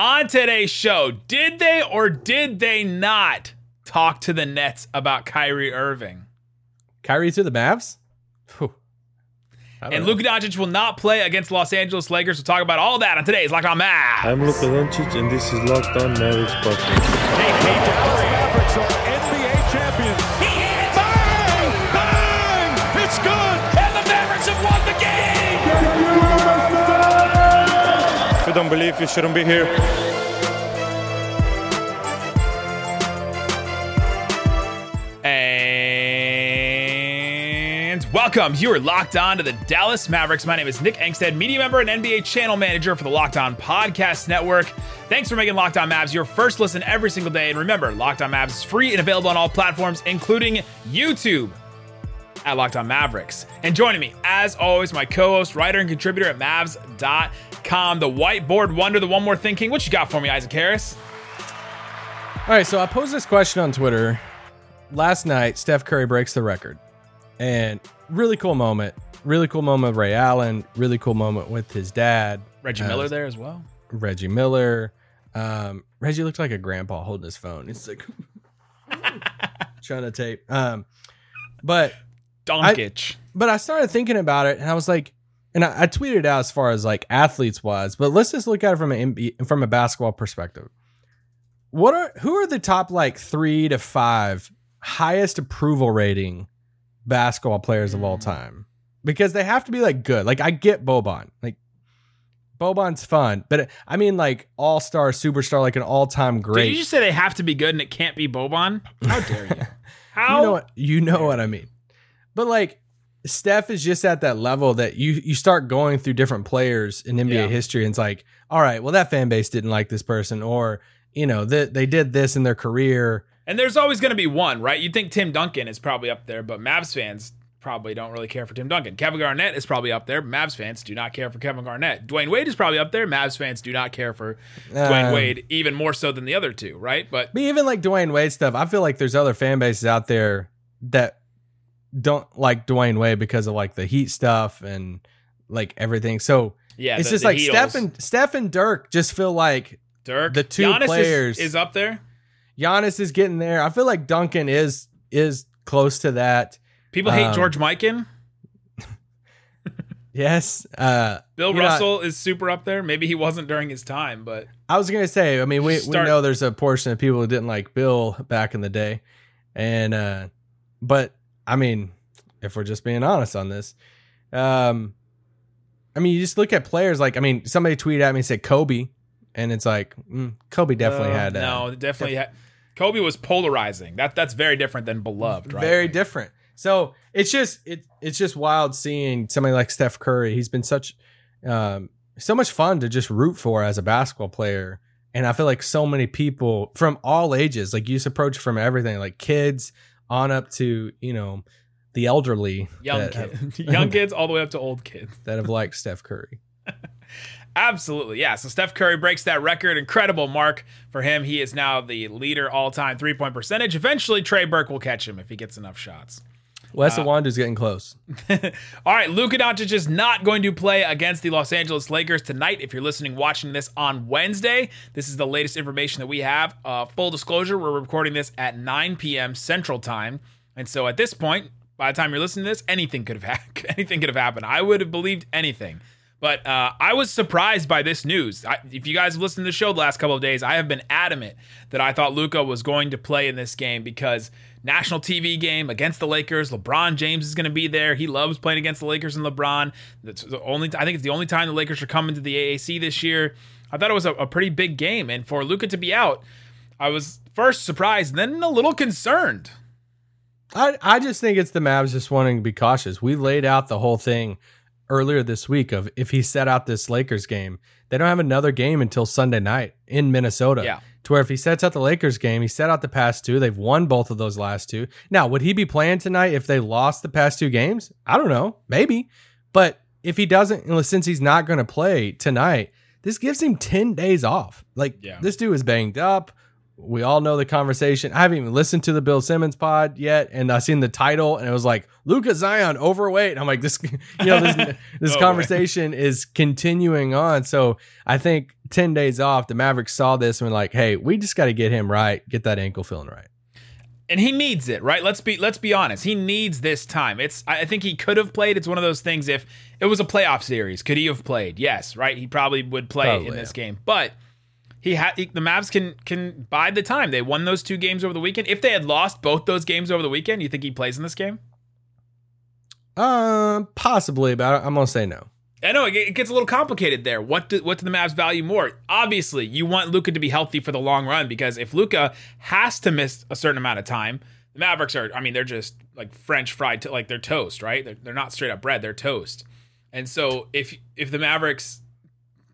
On today's show, did they or did they not talk to the Nets about Kyrie Irving? Kyrie to the Mavs? Whew. I don't And know. Luka Doncic will not play against Los Angeles Lakers. We'll talk about all that on today's Locked On Mavs. I'm Luka Doncic, and this is Locked On Mavericks podcast. Dallas Mavericks you don't believe, you shouldn't be here. And welcome. You are locked on to the Dallas Mavericks. My name is Nick Angstadt, media member and NBA channel manager for the Locked On Podcast Network. Thanks for making Locked On Mavs your first listen every single day. And remember, Locked On Mavs is free and available on all platforms, including YouTube at Locked On Mavericks. And joining me, as always, my co-host, writer, and contributor at Mavs.com, the whiteboard wonder, the one more thinking. What you got for me, Isaac Harris? All right, so I posed this question on Twitter last night. Steph Curry breaks the record, and really cool moment. Really cool moment with Ray Allen. Really cool moment with his dad, Reggie Uh, Miller there as well. Reggie Miller. Um, Reggie looked like a grandpa holding his phone. He's like trying to tape. Um, but Doncic. but I started thinking about it, and I was like, and I, I tweeted out as far as like athletes was, but let's just look at it from an from a basketball perspective. What are who are the top like three to five highest approval rating basketball players of all hmm. time? Because they have to be like good. Like I get Boban, like Boban's fun, but I mean like all star, superstar, like an all time great. Did you just say they have to be good and it can't be Boban? How dare you? How? You know what you know what I mean. But like Steph is just at that level that you you start going through different players in NBA Yeah. history and it's like, all right, well that fan base didn't like this person or you know, that they did this in their career. And there's always going to be one, right? You'd think Tim Duncan is probably up there, but Mavs fans probably don't really care for Tim Duncan. Kevin Garnett is probably up there. Mavs fans do not care for Kevin Garnett. Dwayne Wade is probably up there. Mavs fans do not care for Dwayne Um, Wade, even more so than the other two, right? But But even like Dwayne Wade stuff, I feel like there's other fan bases out there that don't like Dwayne Wade because of like the Heat stuff and like everything. So yeah, it's the- just the like heels. Steph and Steph and Dirk just feel like Dirk, the two Giannis is- players- is, up there. Giannis is getting there. I feel like Duncan is is close to that. People hate Um, George Mikan. Yes. Uh Bill Russell is super up there. Maybe he wasn't during his time, but I was gonna say, I mean, we, Start- we know there's a portion of people who didn't like Bill back in the day. And uh but I mean, if we're just being honest on this, um I mean you just look at players like I mean, somebody tweeted at me and said Kobe, and it's like mm, Kobe definitely Uh, had uh, no, definitely had. Kobe was polarizing. That that's very different than beloved, right? Very different. So it's just it it's just wild seeing somebody like Steph Curry. He's been such um so much fun to just root for as a basketball player. And I feel like so many people from all ages, like you just approach from everything, like kids on up to, you know, the elderly young that kids, young kids, all the way up to old kids. that have liked Steph Curry. Absolutely, yeah. So Steph Curry breaks that record, incredible mark for him. He is now the leader all-time three-point percentage. Eventually, Trey Burke will catch him if he gets enough shots. Wes Uh, getting close. All right, Luka Doncic is not going to play against the Los Angeles Lakers tonight. If you're listening, watching this on Wednesday, this is the latest information that we have. Uh, full disclosure: we're recording this at 9 p.m. Central Time, and so at this point, by the time you're listening to this, anything could have happened. anything could have happened. I would have believed anything. But uh, I was surprised by this news. I, if you guys have listened to the show the last couple of days, I have been adamant that I thought Luka was going to play in this game because national TV game against the Lakers. LeBron James is going to be there. He loves playing against the Lakers and LeBron. That's the only. I think it's the only time the Lakers are coming to the AAC this year. I thought it was a, a pretty big game, and for Luka to be out, I was first surprised, then a little concerned. I I just think it's the Mavs just wanting to be cautious. We laid out the whole thing earlier this week of if he set out this Lakers game, they don't have another game until Sunday night in Minnesota. Yeah. To where if he sets out the Lakers game, he set out the past two. They've won both of those last two. Now, would he be playing tonight if they lost the past two games? I don't know. Maybe. But if he doesn't, since he's not going to play tonight, this gives him 10 days off. Like, Yeah. this dude is banged up. We all know the conversation. I haven't even listened to the Bill Simmons pod yet, and I seen the title, and it was like Luka Zion overweight. I'm like, this, you know, this, this way. conversation is continuing on. So I think 10 days off, the Mavericks saw this and were like, hey, we just got to get him right, get that ankle feeling right. and he needs it, right? Let's be let's be honest. He needs this time. It's I think he could have played. It's one of those things. If it was a playoff series, could he have played? Yes, right. He probably would play Probably, in this yeah. game, but he had the Mavs can can bide the time. They won those two games over the weekend. If they had lost both those games over the weekend, you think he plays in this game? Um, possibly, but I'm going to say no. I know it gets a little complicated there. What do, what do the Mavs value more? Obviously, you want Luka to be healthy for the long run because if Luka has to miss a certain amount of time, the Mavericks are. I mean, they're just like French fried, to, like they're toast, right? They're, they're not straight up bread; they're toast. And so if if the Mavericks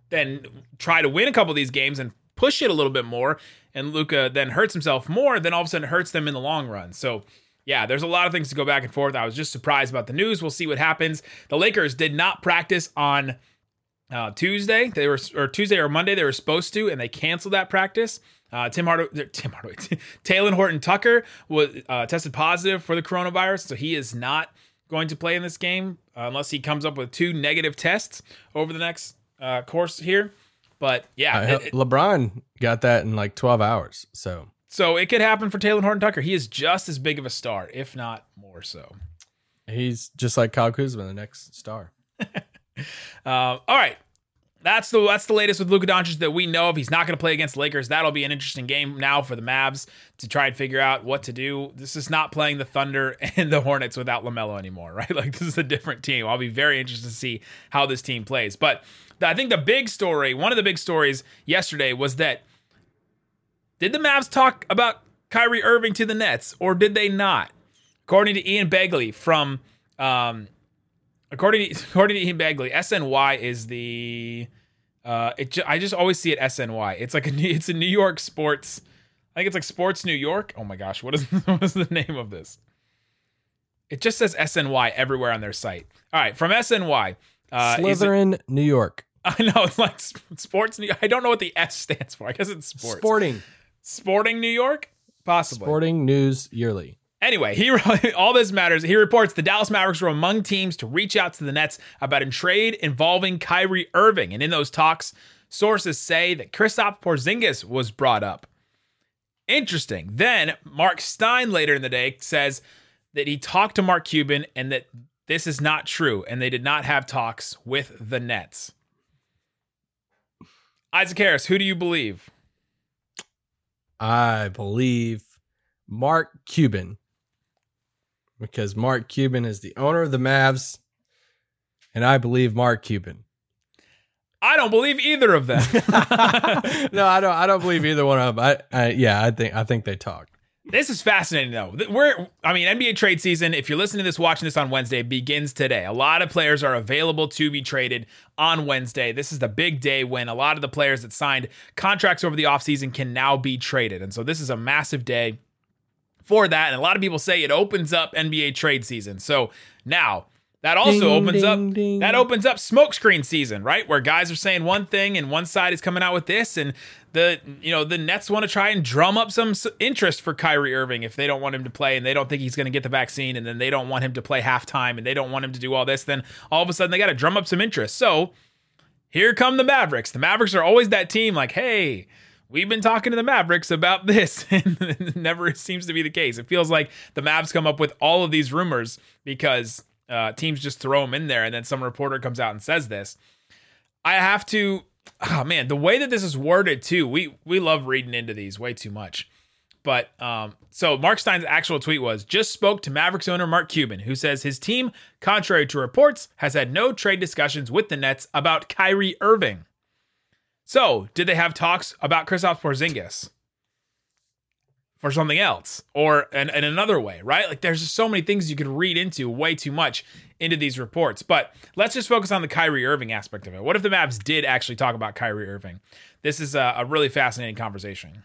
then try to win a couple of these games and push it a little bit more, and Luka then hurts himself more, then all of a sudden hurts them in the long run. So yeah, there's a lot of things to go back and forth. I was just surprised about the news. We'll see what happens. The Lakers did not practice on uh, Tuesday. They were or Tuesday or Monday they were supposed to, and they canceled that practice. Uh, Tim Hardaway, Tim Hardaway, Talen Horton Tucker was uh, tested positive for the coronavirus, so he is not going to play in this game uh, unless he comes up with two negative tests over the next uh, course here. But yeah, Uh, it- it- LeBron got that in like 12 hours. So so it could happen for Talen Horton Tucker. He is just as big of a star, if not more so. he's just like Kyle Kuzma, the next star. Uh, all right. That's the that's the latest with Luka Doncic that we know of. He's not going to play against Lakers. That'll be an interesting game now for the Mavs to try and figure out what to do. This is not playing the Thunder and the Hornets without Lamelo anymore, right? Like this is a different team. I'll be very interested to see how this team plays. But I think the big story, one of the big stories yesterday, was that did the Mavs talk about Kyrie Irving to the Nets or did they not? According to Ian Begley from um, according to, according to Ian Begley, SNY is the uh it ju- I just always see it SNY. It's like a New- it's a New York sports I think it's like Sports New York. Oh my gosh, what is what is the name of this? It just says SNY everywhere on their site. All right, from SNY. Uh, is it- Slytherin, New York. I know it's like sports. New, I don't know what the S stands for. I guess it's sports. Sporting. Sporting New York, possibly. Sporting News Yearly. Anyway, he all this matters. He reports the Dallas Mavericks were among teams to reach out to the Nets about a trade involving Kyrie Irving, and in those talks, sources say that Kristaps Porzingis was brought up. Interesting. Then Mark Stein later in the day says that he talked to Mark Cuban and that this is not true, and they did not have talks with the Nets. Isaac Harris, who do you believe? I believe Mark Cuban. Because Mark Cuban is the owner of the Mavs. And I believe Mark Cuban. I don't believe either of them. no, I don't I don't believe either one of them. I, I yeah, I think I think they talked. This is fascinating though. We're I mean NBA trade season, if you're listening to this watching this on Wednesday, begins today. A lot of players are available to be traded on Wednesday. This is the big day when a lot of the players that signed contracts over the offseason can now be traded. And so this is a massive day for that. And a lot of people say it opens up NBA trade season. So now that also Ding, opens up ding, ding. that opens up smokescreen season, right? Where guys are saying one thing and one side is coming out with this, and the you know the Nets want to try and drum up some interest for Kyrie Irving if they don't want him to play and they don't think he's going to get the vaccine, and then they don't want him to play halftime and they don't want him to do all this. Then all of a sudden they got to drum up some interest. So here come the Mavericks. The Mavericks are always that team like, hey, we've been talking to the Mavericks about this, and it never seems to be the case. It feels like the Mavs come up with all of these rumors because uh, teams just throw them in there, and then some reporter comes out and says this. I have to, oh man, the way that this is worded too, we we love reading into these way too much. But um, so Mark Stein's actual tweet was just spoke to Mavericks owner Mark Cuban, who says his team, contrary to reports, has had no trade discussions with the Nets about Kyrie Irving. So, did they have talks about Kristaps Porzingis for something else, or in, in another way, right? Like, there's just so many things you could read into way too much into these reports. But let's just focus on the Kyrie Irving aspect of it. What if the Mavs did actually talk about Kyrie Irving? This is a, a really fascinating conversation.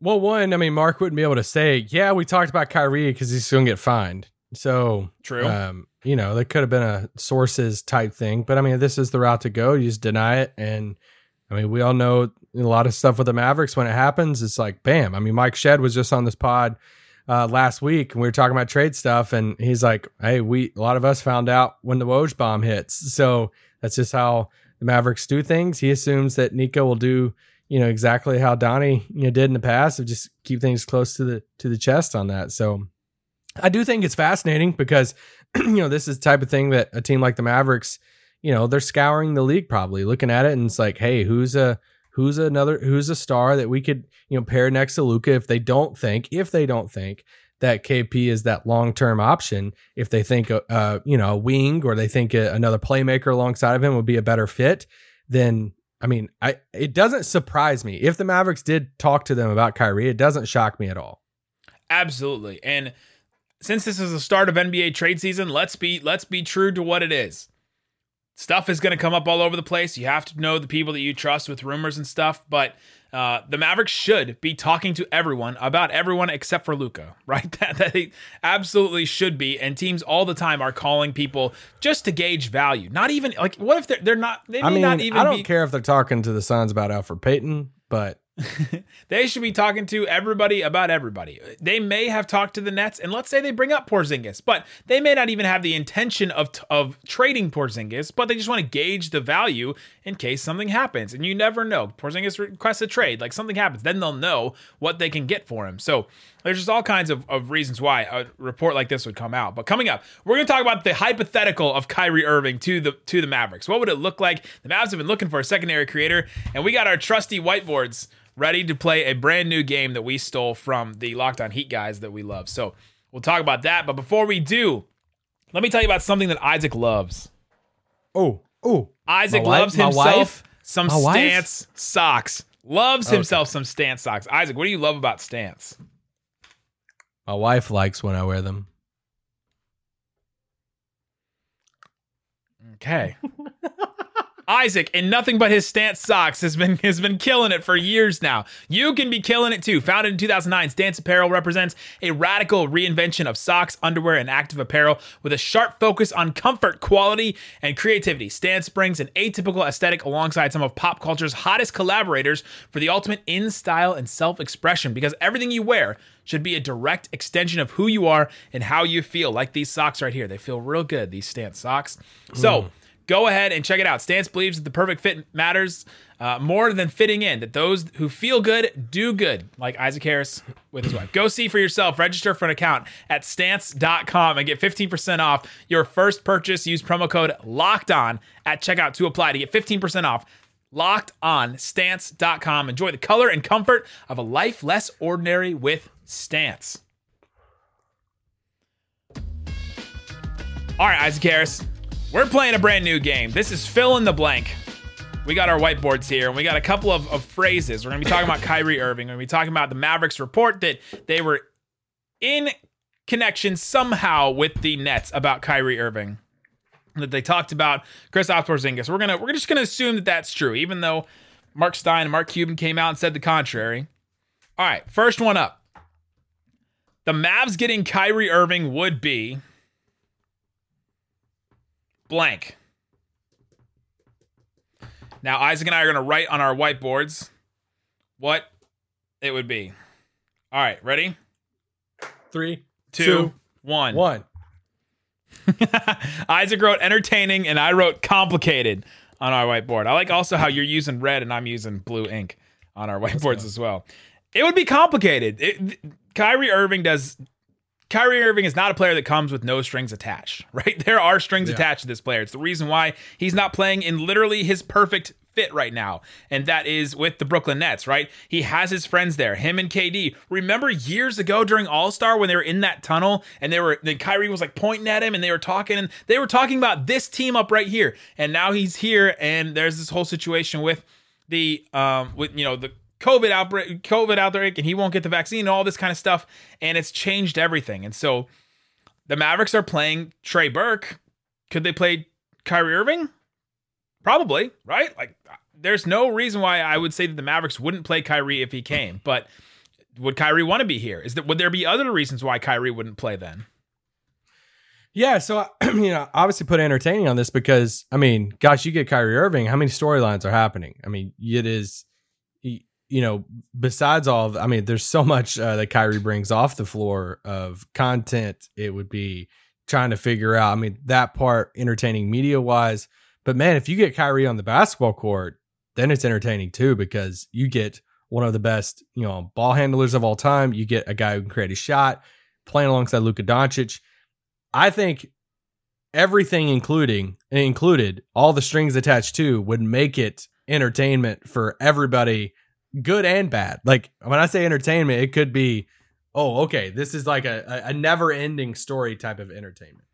Well, one, I mean, Mark wouldn't be able to say, yeah, we talked about Kyrie because he's going to get fined. So, True. Um, you know, that could have been a sources type thing. But I mean, this is the route to go. You just deny it. And I mean, we all know a lot of stuff with the Mavericks when it happens. It's like, bam. I mean, Mike Shed was just on this pod uh, last week and we were talking about trade stuff. And he's like, hey, we, a lot of us found out when the Woj bomb hits. So that's just how the Mavericks do things. He assumes that Nico will do, you know, exactly how Donnie you know did in the past of just keep things close to the to the chest on that. So I do think it's fascinating because you know this is the type of thing that a team like the Mavericks, you know, they're scouring the league probably looking at it and it's like, hey, who's a who's another who's a star that we could you know pair next to luka if they don't think if they don't think that KP is that long term option. If they think uh you know a wing or they think a, another playmaker alongside of him would be a better fit, then I mean I it doesn't surprise me if the Mavericks did talk to them about Kyrie. It doesn't shock me at all. Absolutely, and since this is the start of NBA trade season, let's be let's be true to what it is. Stuff is going to come up all over the place. You have to know the people that you trust with rumors and stuff, but uh, the Mavericks should be talking to everyone about everyone except for Luka, right? That, that they absolutely should be. And teams all the time are calling people just to gauge value. Not even like, what if they're, they're not, they may I mean, not even I don't be, care if they're talking to the Suns about Elfrid Payton, but they should be talking to everybody about everybody. They may have talked to the Nets, and let's say they bring up Porzingis, but they may not even have the intention of of trading Porzingis, but they just want to gauge the value in case something happens. And you never know. Porzingis requests a trade, like something happens, then they'll know what they can get for him. So there's just all kinds of, of reasons why a report like this would come out. But coming up, we're going to talk about the hypothetical of Kyrie Irving to the to the Mavericks. What would it look like? The Mavs have been looking for a secondary creator, and we got our trusty whiteboards ready to play a brand new game that we stole from the Locked On Heat guys that we love. So we'll talk about that. But before we do, let me tell you about something that Isaac loves. oh, oh, Isaac My wife- loves my himself wife? some My wife? stance socks. Loves himself some stance socks. Isaac, what do you love about stance? My wife likes when I wear them. Okay. Isaac, in nothing but his stance socks, has been has been killing it for years now. You can be killing it too. Founded in 2009, Stance Apparel represents a radical reinvention of socks, underwear, and active apparel with a sharp focus on comfort, quality, and creativity. Stance brings an atypical aesthetic alongside some of pop culture's hottest collaborators for the ultimate in style and self expression. Because everything you wear should be a direct extension of who you are and how you feel. Like these socks right here, they feel real good. These Stance socks. So mm. Go ahead and check it out. Stance believes that the perfect fit matters uh, more than fitting in, that those who feel good do good, like Isaac Harris with his wife. Go see for yourself. Register for an account at stance.com and get 15% off your first purchase. Use promo code locked on at checkout to apply to get 15% off. Locked on stance.com. Enjoy the color and comfort of a life less ordinary with Stance. All right, Isaac Harris. We're playing a brand new game. This is fill in the blank. We got our whiteboards here, and we got a couple of, of phrases. We're going to be talking about Kyrie Irving. We're going to be talking about the Mavericks report that they were in connection somehow with the Nets about Kyrie Irving. That they talked about Chris Porzingis. We're gonna we're just gonna assume that that's true, even though Mark Stein and Mark Cuban came out and said the contrary. All right, first one up. The Mavs getting Kyrie Irving would be blank. Now, Isaac and I are going to write on our whiteboards what it would be. All right, ready? Three, Two, two, one. one. Isaac wrote entertaining, and I wrote complicated on our whiteboard. I like also how you're using red and I'm using blue ink on our whiteboards as well. It would be complicated. It, Kyrie Irving does. Kyrie Irving is not a player that comes with no strings attached, right? There are strings Yeah. attached to this player. It's the reason why he's not playing in literally his perfect fit right now, and that is with the Brooklyn Nets, right? He has his friends there, him and KD. Remember years ago during All Star when they were in that tunnel and they were, then Kyrie was like pointing at him and they were talking and they were talking about this team up right here, and now he's here and there's this whole situation with the um with you know the COVID outbreak, COVID outbreak, and he won't get the vaccine and all this kind of stuff, and it's changed everything. And so the Mavericks are playing Trey Burke. Could they play Kyrie Irving? Probably, right? Like, there's no reason why I would say that the Mavericks wouldn't play Kyrie if he came. But would Kyrie want to be here? Is that would there be other reasons why Kyrie wouldn't play then? Yeah, so I mean, I obviously put entertaining on this because I mean, gosh, you get Kyrie Irving. How many storylines are happening? I mean, it is, you know, besides all, of, I mean, there's so much uh, that Kyrie brings off the floor of content. It would be trying to figure out. I mean, that part entertaining media wise, But man, if you get Kyrie on the basketball court, then it's entertaining too because you get one of the best, you know, ball handlers of all time. You get a guy who can create a shot, playing alongside Luka Doncic. I think everything including included all the strings attached to would make it entertainment for everybody good and bad like when i say entertainment it could be oh okay this is like a, a never ending story type of entertainment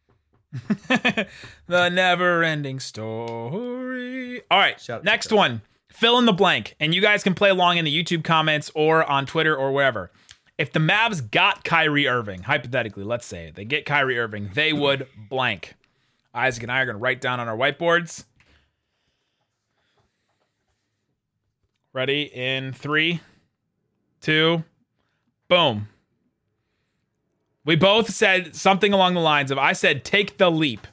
the never ending story. All right, Shout next one. Fill in the blank. And you guys can play along in the YouTube comments or on Twitter or wherever. If the Mavs got Kyrie Irving, hypothetically, let's say they get Kyrie Irving, they would blank. Isaac and I are going to write down on our whiteboards. Ready? In three, two, boom. We both said something along the lines of I said, take the leap.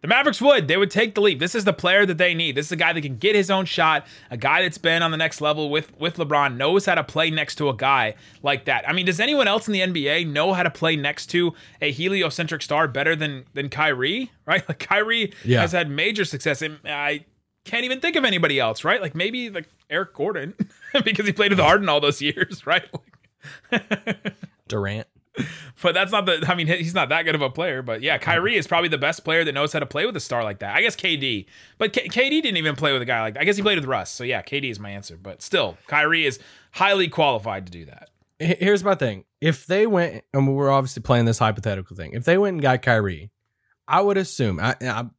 The Mavericks would. They would take the leap. This is the player that they need. This is a guy that can get his own shot, a guy that's been on the next level with, with LeBron, knows how to play next to a guy like that. I mean, does anyone else in the NBA know how to play next to a heliocentric star better than than Kyrie? Right? Like Kyrie Yeah. has had major success. And I can't even think of anybody else, right? Like maybe like Eric Gordon, because he played with Harden all those years, right? durant But that's not the. I mean, he's not that good of a player. But yeah, mm-hmm. Kyrie is probably the best player that knows how to play with a star like that. I guess KD, but K- KD didn't even play with a guy like that. I guess he played with Russ. So yeah, KD is my answer. But still, Kyrie is highly qualified to do that. Here's my thing if they went and we're obviously playing this hypothetical thing if they went and got Kyrie I would assume I, I'm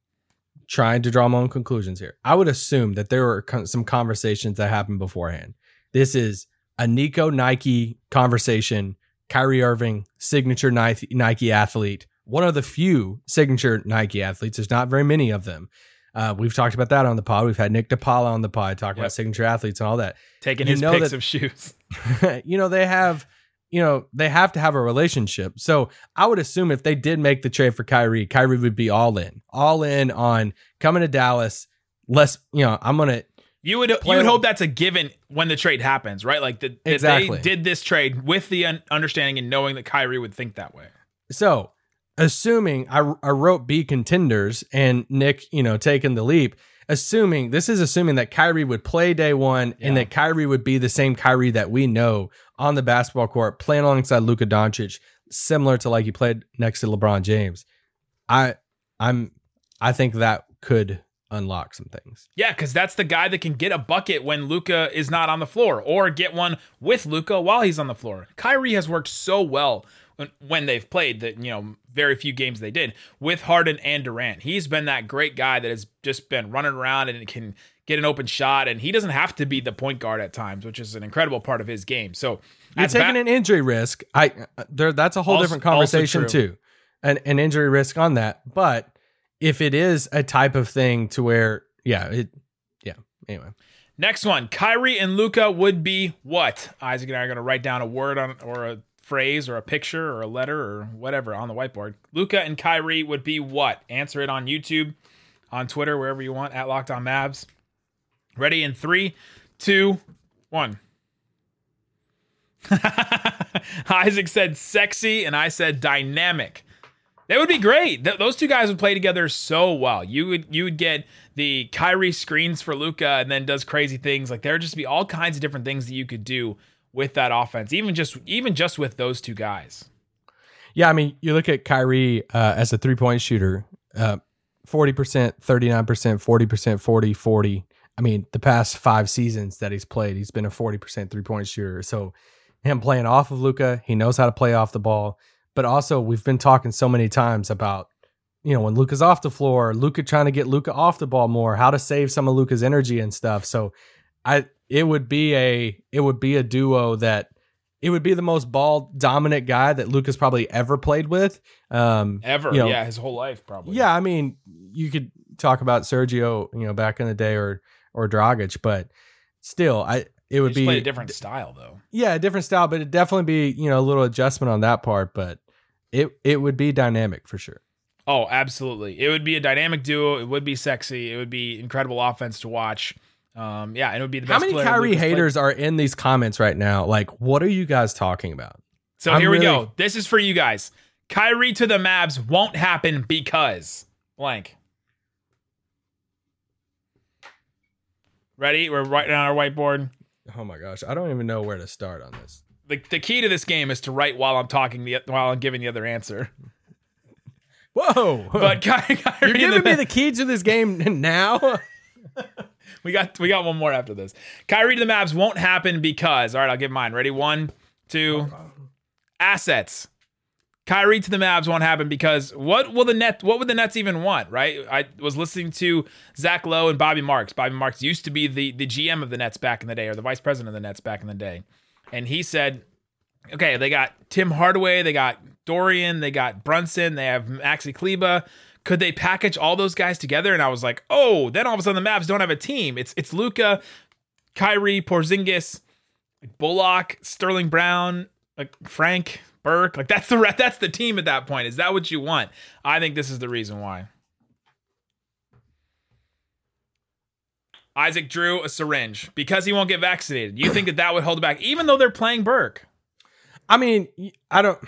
trying to draw my own conclusions here I would assume that there were some conversations that happened beforehand this is a Nico Nike conversation Kyrie Irving signature Nike, athlete one of the few signature Nike athletes there's not very many of them uh, we've talked about that on the pod. We've had Nick DePaula on the pod talk Yep. about signature athletes and all that. Taking You his picks that- of shoes. you know they have you know they have to have a relationship so i would assume if they did make the trade for kyrie kyrie would be all in all in on coming to dallas less you know i'm gonna You would you would hope that's a given when the trade happens, right? Like that, that Exactly. they did this trade with the un- understanding and knowing that Kyrie would think that way. so assuming I, I wrote b contenders and nick you know taking the leap assuming this is assuming that kyrie would play day one and that kyrie would be the same kyrie that we know on the basketball court playing alongside luka doncic similar to like he played next to lebron james. I i'm i think that could unlock some things. Yeah, because that's the guy that can get a bucket when Luka is not on the floor, or get one with Luka while he's on the floor. Kyrie has worked so well when, when they've played that you know very few games they did with Harden and Durant. He's been that great guy that has just been running around and can get an open shot, and he doesn't have to be the point guard at times, which is an incredible part of his game. So you're taking ba- an injury risk i uh, there that's a whole Also- different conversation too an, an injury risk on that but if it is a type of thing to where yeah it yeah anyway Next one, Kyrie and Luka would be what? Isaac and I are going to write down a word on or a phrase or a picture or a letter or whatever on the whiteboard. Luka and Kyrie would be what? Answer it on YouTube, on Twitter, wherever you want at Locked On Mavs. Ready in three, two, one. Isaac said sexy, and I said dynamic. That would be great. Th- those two guys would play together so well. You would you would get the Kyrie screens for Luka and then does crazy things. Like there would just be all kinds of different things that you could do with that offense, even just even just with those two guys. Yeah, I mean, you look at Kyrie uh, as a three point shooter, uh, 40%, 39%, 40%, 40, 40. I mean, the past five seasons that he's played, he's been a 40% three point shooter. So, him playing off of Luka, he knows how to play off the ball. But also, we've been talking so many times about, you know, when Luka's off the floor, Luka trying to get Luka off the ball more, how to save some of Luka's energy and stuff. So, I, it would be a, it would be a duo that, it would be the most ball dominant guy that Luka's probably ever played with. Um, Ever, you know, yeah, his whole life probably. yeah, I mean, you could talk about Sergio, you know, back in the day, or or Dragic, but still, I it would be a different style though. yeah, a different style, but it'd definitely be you know a little adjustment on that part, but it it would be dynamic for sure. Oh, absolutely. It would be a dynamic duo. It would be sexy. It would be incredible offense to watch. Um, yeah, and it would be the best. How many Kyrie Luka's played. haters are in these comments right now? Like, what are you guys talking about? So I'm here we really- go. This is for you guys. Kyrie to the Mavs won't happen because blank. Ready? We're writing on our whiteboard. Oh my gosh, I don't even know where to start on this. The, the key to this game is to write while I'm talking the while I'm giving the other answer. Whoa! But Ky- Kyrie you're giving the- me the key to this game now. We got we got one more after this. Kyrie to the Mavs won't happen because all right, I'll give mine. Ready? One, two, assets. Kyrie to the Mavs won't happen because what will the net what would the Nets even want, right? I was listening to Zach Lowe and Bobby Marks. Bobby Marks used to be the, the GM of the Nets back in the day, or the vice president of the Nets back in the day. And he said, okay, they got Tim Hardaway, they got Dorian, they got Brunson, they have Maxi Kleber. Could they package all those guys together? And I was like, oh, then all of a sudden the Mavs don't have a team. It's it's Luka, Kyrie, Porzingis, Bullock, Sterling Brown, like Frank Burke. Like that's the that's the team at that point. Is that what you want? I think this is the reason why. Isaac drew a syringe because he won't get vaccinated. You think that that would hold back, even though they're playing Burke? I mean, I don't.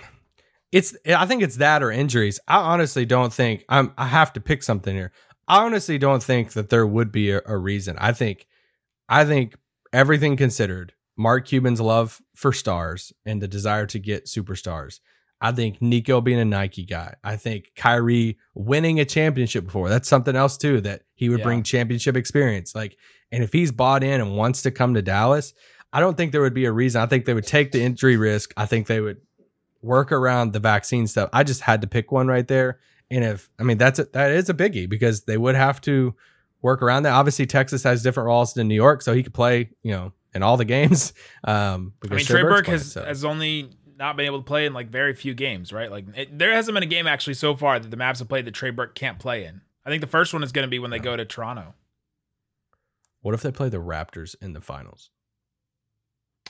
It's. I think it's that or injuries. I honestly don't think. I'm. I have to pick something here. I honestly don't think that there would be a, a reason. I think. I think everything considered, Mark Cuban's love for stars and the desire to get superstars. I think Nico being a Nike guy. I think Kyrie winning a championship before. That's something else too that he would Yeah. bring championship experience. Like, and if he's bought in and wants to come to Dallas, I don't think there would be a reason. I think they would take the injury risk. I think they would work around the vaccine stuff. I just had to pick one right there. And if I mean that's a, that is a biggie because they would have to work around that. Obviously, Texas has different rules than New York, so he could play, you know, in all the games. Um, I mean, Trey Burke has so. has only not been able to play in like very few games, right? Like it, there hasn't been a game actually so far that the Mavs have played that Trey Burke can't play in. I think the first one is going to be when they go to Toronto. What if they play the Raptors in the finals?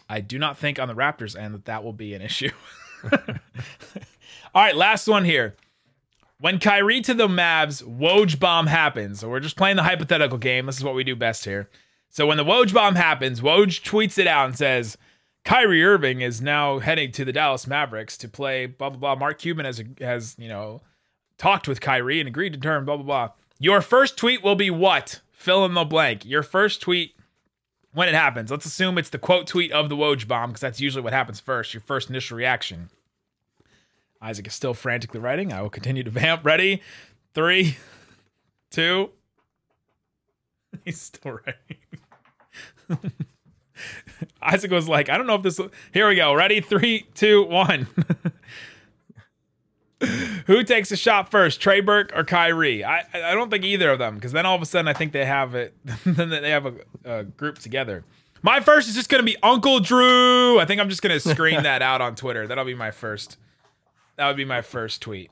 I do not think on the Raptors end that that will be an issue. All right, last one here. When Kyrie to the Mavs Woj bomb happens, so we're just playing the hypothetical game. This is what we do best here. So when the Woj bomb happens, Woj tweets it out and says, Kyrie Irving is now heading to the Dallas Mavericks to play blah blah blah. Mark Cuban has has you know talked with Kyrie and agreed to term blah blah blah. Your first tweet will be what? Fill in the blank. Your first tweet when it happens. Let's assume it's the quote tweet of the Woj bomb because that's usually what happens first. Your first initial reaction. Isaac is still frantically writing. I will continue to vamp. Ready? Three, two. He's still writing. Isaac was like, I don't know if this. Here we go. Ready? Three, two, one. Who takes a shot first, Trey Burke or Kyrie? I I don't think either of them because then all of a sudden I think they have it. then they have a, a group together. My first is just gonna be Uncle Drew. I think I'm just gonna scream that out on Twitter. That'll be my first. That would be my first tweet.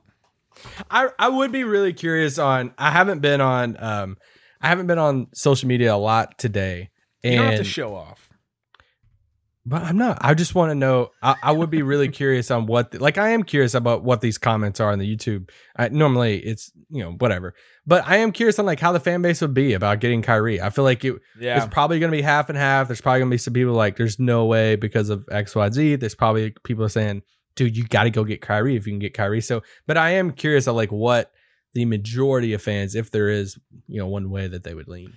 I I would be really curious on. I haven't been on. Um, I haven't been on social media a lot today, You don't have to show off. But I'm not. I just want to know. I, I would be really curious on what. The, like I am curious about what these comments are on the YouTube. I, normally it's you know whatever, but I am curious on like how the fan base would be about getting Kyrie. I feel like it. Yeah. It's probably going to be half and half. There's probably going to be some people like, there's no way because of X, Y, Z. There's probably people saying, dude, you got to go get Kyrie if you can get Kyrie. So, but I am curious on like what the majority of fans, if there is, you know, one way that they would lean.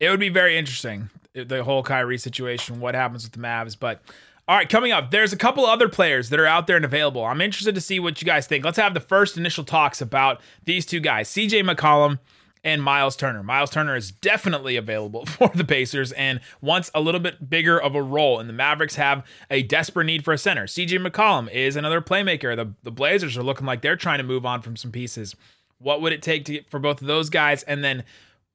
It would be very interesting uh, the whole Kyrie situation, what happens with the Mavs. But all right, coming up, there's a couple other players that are out there and available. I'm interested to see what you guys think. Let's have the first initial talks about these two guys, CJ McCollum and Miles Turner. Miles Turner is definitely available for the Pacers and wants a little bit bigger of a role. And the Mavericks have a desperate need for a center. CJ McCollum is another playmaker. The, the Blazers are looking like they're trying to move on from some pieces. What would it take to get for both of those guys? And then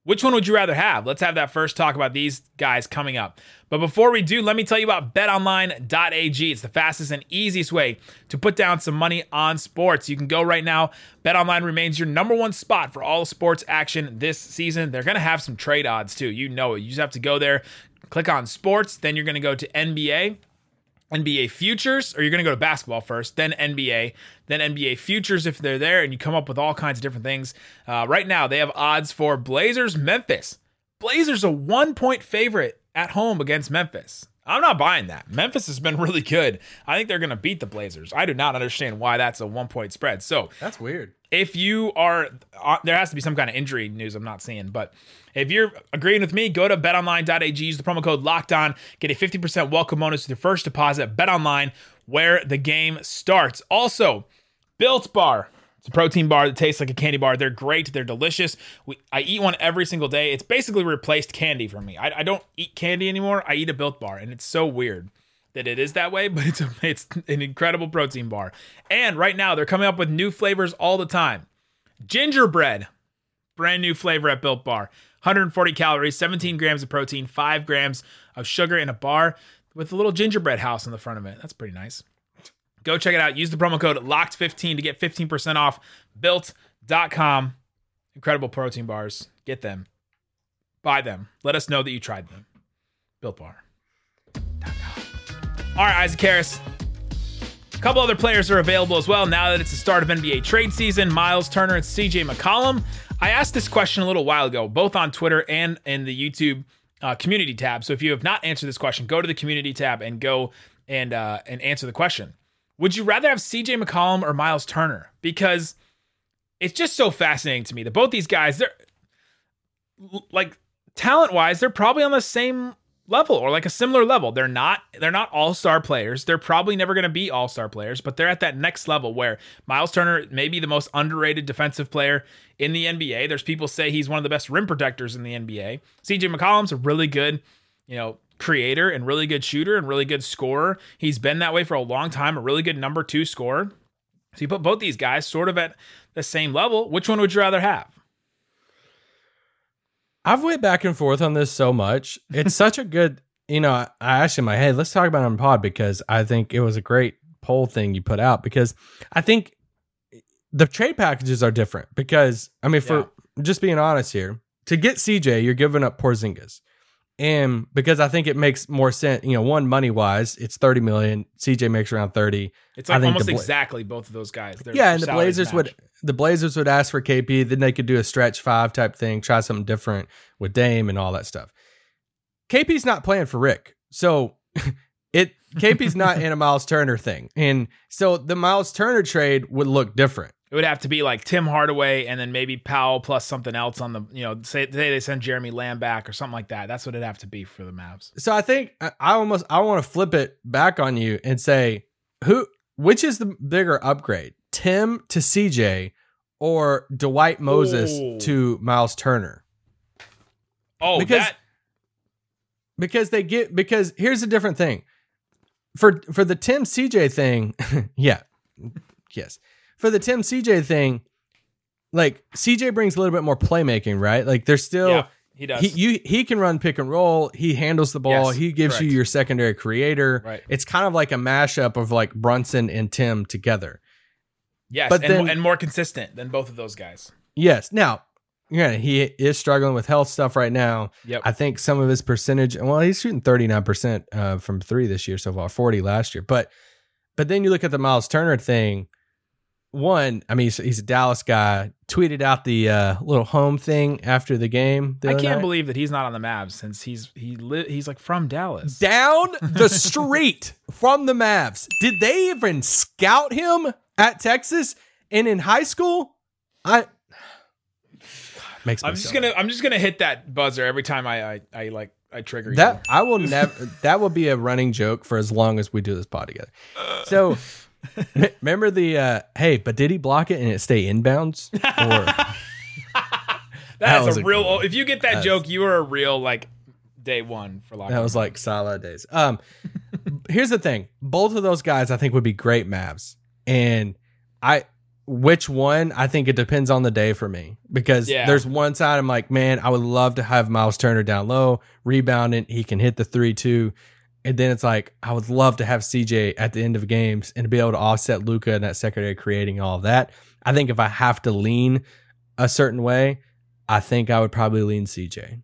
which one would you rather have? Let's have that first talk about these guys coming up. But before we do, let me tell you about betonline.ag. It's the fastest and easiest way to put down some money on sports. You can go right now. BetOnline remains your number one spot for all sports action this season. They're going to have some trade odds too. You know it. You just have to go there, click on sports, then you're going to go to NBA. NBA futures, or you're going to go to basketball first, then NBA, then NBA futures if they're there, and you come up with all kinds of different things. Uh, right now, they have odds for Blazers Memphis. Blazers a one point favorite at home against Memphis. I'm not buying that. Memphis has been really good. I think they're going to beat the Blazers. I do not understand why that's a one point spread. So That's weird. if you are, uh, there has to be some kind of injury news I'm not seeing. But if you're agreeing with me, go to betonline.ag, use the promo code locked on, get a 50% welcome bonus with your first deposit. Bet online where the game starts. Also, Built Bar. It's a protein bar that tastes like a candy bar. They're great. They're delicious. We, I eat one every single day. It's basically replaced candy for me. I, I don't eat candy anymore. I eat a Built Bar, and it's so weird that it is that way, but it's a, it's an incredible protein bar. And right now, they're coming up with new flavors all the time. Gingerbread, brand new flavor at Built Bar. 140 calories, 17 grams of protein, 5 grams of sugar in a bar with a little gingerbread house on the front of it. That's pretty nice. Go check it out. Use the promo code LOCKED15 to get 15% off built.com. Incredible protein bars. Get them. Buy them. Let us know that you tried them. Built Bar. All right, Isaac Harris. A couple other players are available as well now that it's the start of NBA trade season. Miles Turner and CJ McCollum. I asked this question a little while ago, both on Twitter and in the YouTube uh, community tab. So if you have not answered this question, go to the community tab and go and uh, and answer the question. Would you rather have CJ McCollum or Miles Turner? Because it's just so fascinating to me that both these guys, they're like talent wise, they're probably on the same level or like a similar level. They're not they're not all-star players. They're probably never going to be all-star players, but they're at that next level where Miles Turner may be the most underrated defensive player in the NBA. There's people say he's one of the best rim protectors in the NBA. CJ McCollum's a really good, you know, creator and really good shooter and really good scorer. He's been that way for a long time, a really good number 2 scorer. So you put both these guys sort of at the same level. Which one would you rather have? I've went back and forth on this so much. It's such a good, you know, I asked him, like, hey, let's talk about it on pod because I think it was a great poll thing you put out because I think the trade packages are different because I mean, for just being honest here, to get CJ, you're giving up Porzingis. And because I think it makes more sense, you know, one money wise, it's 30 million. CJ makes around 30. It's I like think almost Bla- exactly both of those guys. Their yeah, and the Blazers would the Blazers would ask for KP, then they could do a stretch five type thing, try something different with Dame and all that stuff. KP's not playing for Rick, so it KP's not in a Miles Turner thing, and so the Miles Turner trade would look different. It would have to be like Tim Hardaway and then maybe Powell plus something else on the, you know, say, say they send Jeremy Lamb back or something like that. That's what it'd have to be for the Mavs. So I think I almost I want to flip it back on you and say who which is the bigger upgrade, Tim to CJ or Dwight Moses Ooh. to Miles Turner? Oh, Because- that because they get because here's a different thing for for the Tim CJ thing yeah yes for the Tim CJ thing like CJ brings a little bit more playmaking right like there's still yeah, he does. he you he can run pick and roll he handles the ball Yes, he gives you your secondary creator Right. it's kind of like a mashup of like Brunson and Tim together yes, but and, then- and more consistent than both of those guys. yes now yeah he is struggling with health stuff right now Yep. I think some of his percentage, well, he's shooting 39% uh, from three this year so far, 40 last year. But but then you look at the Miles Turner thing. One, I mean, he's, he's a Dallas guy. Tweeted out the uh, little home thing after the game. the I can't night. believe that he's not on the Mavs since he's he li- he's like from Dallas. down the street from the Mavs. Did they even scout him at Texas and in high school? I makes. I'm just gonna I'm just gonna hit that buzzer every time I I, I like I trigger That you. I will never. that will be a running joke for as long as we do this pod together. So, m- remember the uh, hey, but did he block it and it stay inbounds? Or That is a real. If you get that That's- joke, you are a real like day one for locker. that was like Salah days. Um, here's the thing: both of those guys, I think, would be great Mavs, and I. Which one? I think it depends on the day for me because Yeah. there's one side I'm like, man, I would love to have Miles Turner down low, rebounding. He can hit the three two, and then it's like I would love to have CJ at the end of games and to be able to offset Luka and that secondary creating all of that. I think if I have to lean a certain way, I think I would probably lean CJ.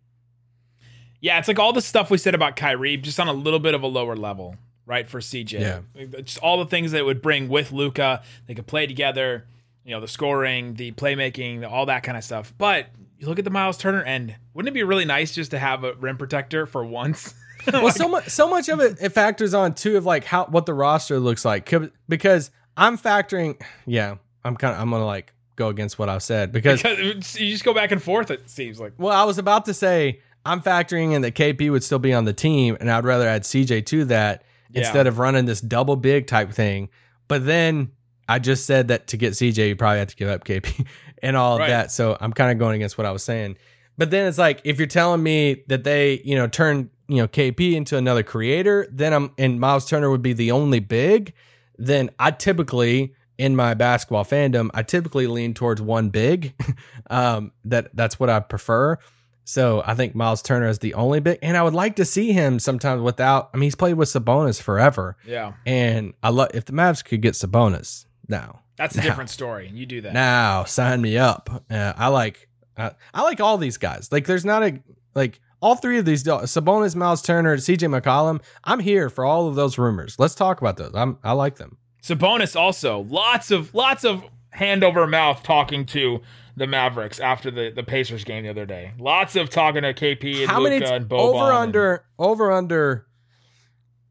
Yeah, it's like all the stuff we said about Kyrie, just on a little bit of a lower level, right? For CJ, Yeah. just all the things that it would bring with Luka. They could play together, you know, the scoring, the playmaking, all that kind of stuff. But you look at the Miles Turner end. Wouldn't it be really nice just to have a rim protector for once? well, so much so much of it it factors on too of like how what the roster looks like because I'm factoring. Yeah, I'm kind of I'm gonna like go against what I've said because Because you just go back and forth. It seems like. well, I was about to say I'm factoring in that KP would still be on the team, and I'd rather add CJ to that Yeah. instead of running this double big type thing. But then I just said that to get CJ, you probably have to give up KP and all of that. So I'm kind of going against what I was saying. But then it's like if you're telling me that they, you know, turn you know KP into another creator, then I'm and Miles Turner would be the only big. Then I typically in my basketball fandom, I typically lean towards one big. um, that that's what I prefer. So I think Miles Turner is the only big, and I would like to see him sometimes without. I mean, he's played with Sabonis forever, Yeah, and I love if the Mavs could get Sabonis now. that's a different story. And you do that. Now sign me up. Uh, I like uh, I like all these guys. Like there's not a like all three of these uh, Sabonis, Miles Turner, CJ McCollum. I'm here for all of those rumors. Let's talk about those. I'm I like them. Sabonis also lots of lots of hand over mouth talking to the Mavericks after the, the Pacers game the other day. Lots of talking to KP and How Luka many and Boban. over and- under over under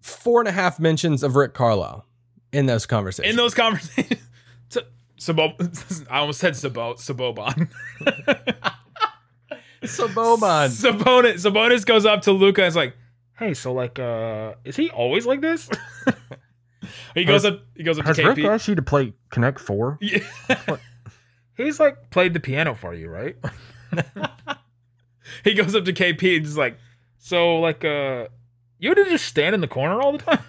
four and a half mentions of Rick Carlisle in those conversations. in those conversations. Sa- Sabo, I almost said Sabo, Saboban. Saboban. Sabonis, Sabonis goes up to Luka and is like, "Hey, so like, uh, is he always like this?" he goes up. He goes up to KP. asked you to play Connect Four? Yeah. He's like played the piano for you, right? he goes up to KP and is like, "So like, uh, you would just stand in the corner all the time."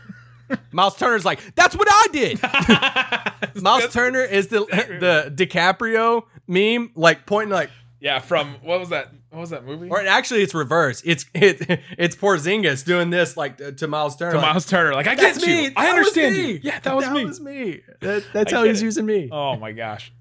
Miles Turner's like, that's what I did. Miles Turner is the the DiCaprio meme, like pointing like, yeah, from what was that? What was that movie? or actually it's reverse. It's it it's Porzingis doing this like to, to Miles Turner. to like, Miles Turner, like I that's get me. you, I That was understand me. you. Yeah, that was me. Was me. That- that's I how he's it. using me. Oh my gosh.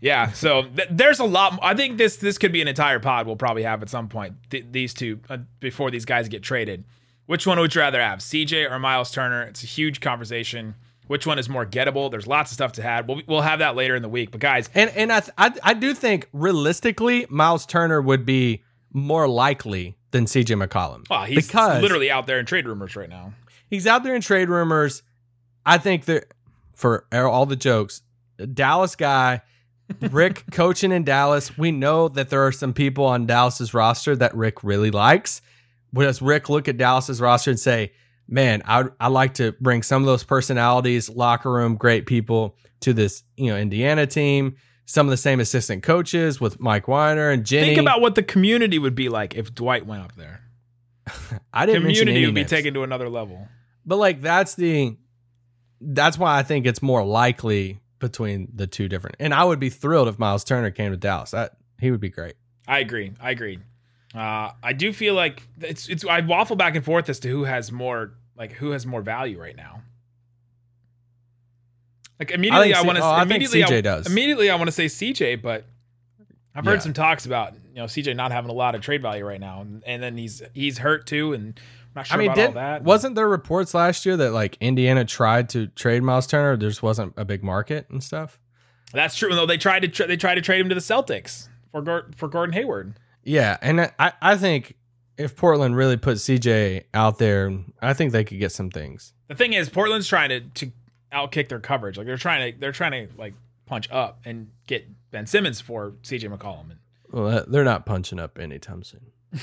Yeah, so th- there's a lot. I think this this could be an entire pod we'll probably have at some point. Th- these two uh, before these guys get traded. Which one would you rather have, CJ or Miles Turner? It's a huge conversation. Which one is more gettable? There's lots of stuff to have. We'll, we'll have that later in the week. But guys, And and I, th- I I do think realistically, Miles Turner would be more likely than CJ McCollum. well, he's because literally out there in trade rumors right now. he's out there in trade rumors. I think that for all the jokes, Dallas guy, Rick coaching in Dallas. We know that there are some people on Dallas's roster that Rick really likes. Does Rick look at Dallas's roster and say, "Man, I I like to bring some of those personalities, locker room, great people to this you know Indiana team." Some of the same assistant coaches with Mike Weinar and Jenny. Think about what the community would be like if Dwight went up there. I didn't Community would be names. taken to another level. But like that's the that's why I think it's more likely between the two different. And I would be thrilled if Miles Turner came to Dallas. That he would be great. I agree. I agree. Uh, I do feel like it's it's I waffle back and forth as to who has more like who has more value right now. Like oh, immediately, I, C- want to oh, I immediately CJ I, does. immediately I want to say CJ, but I've heard Yeah. some talks about you know CJ not having a lot of trade value right now, and, and then he's he's hurt too, and I'm not sure I mean, about all that. wasn't there reports last year that like Indiana tried to trade Miles Turner? There just wasn't a big market and stuff. That's true. Though they tried to tra- they tried to trade him to the Celtics for Gor- for Gordon Hayward. Yeah, and I I think if Portland really put CJ out there, I think they could get some things. The thing is, Portland's trying to to outkick their coverage. Like they're trying to they're trying to like punch up and get Ben Simmons for CJ McCollum. Well, they're not punching up anytime soon.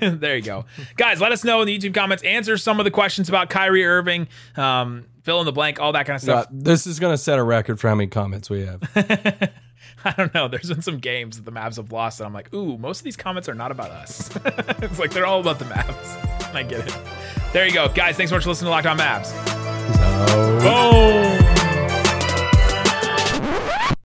There you go, guys. Let us know in the YouTube comments. Answer some of the questions about Kyrie Irving. Um, fill in the blank, all that kind of stuff. this is going to set a record for how many comments we have. I don't know. There's been some games that the Mavs have lost, and I'm like, ooh, most of these comments are not about us. it's like they're all about the Mavs. I get it. There you go, guys. Thanks so much for listening to Locked On Mavs. So- Boom.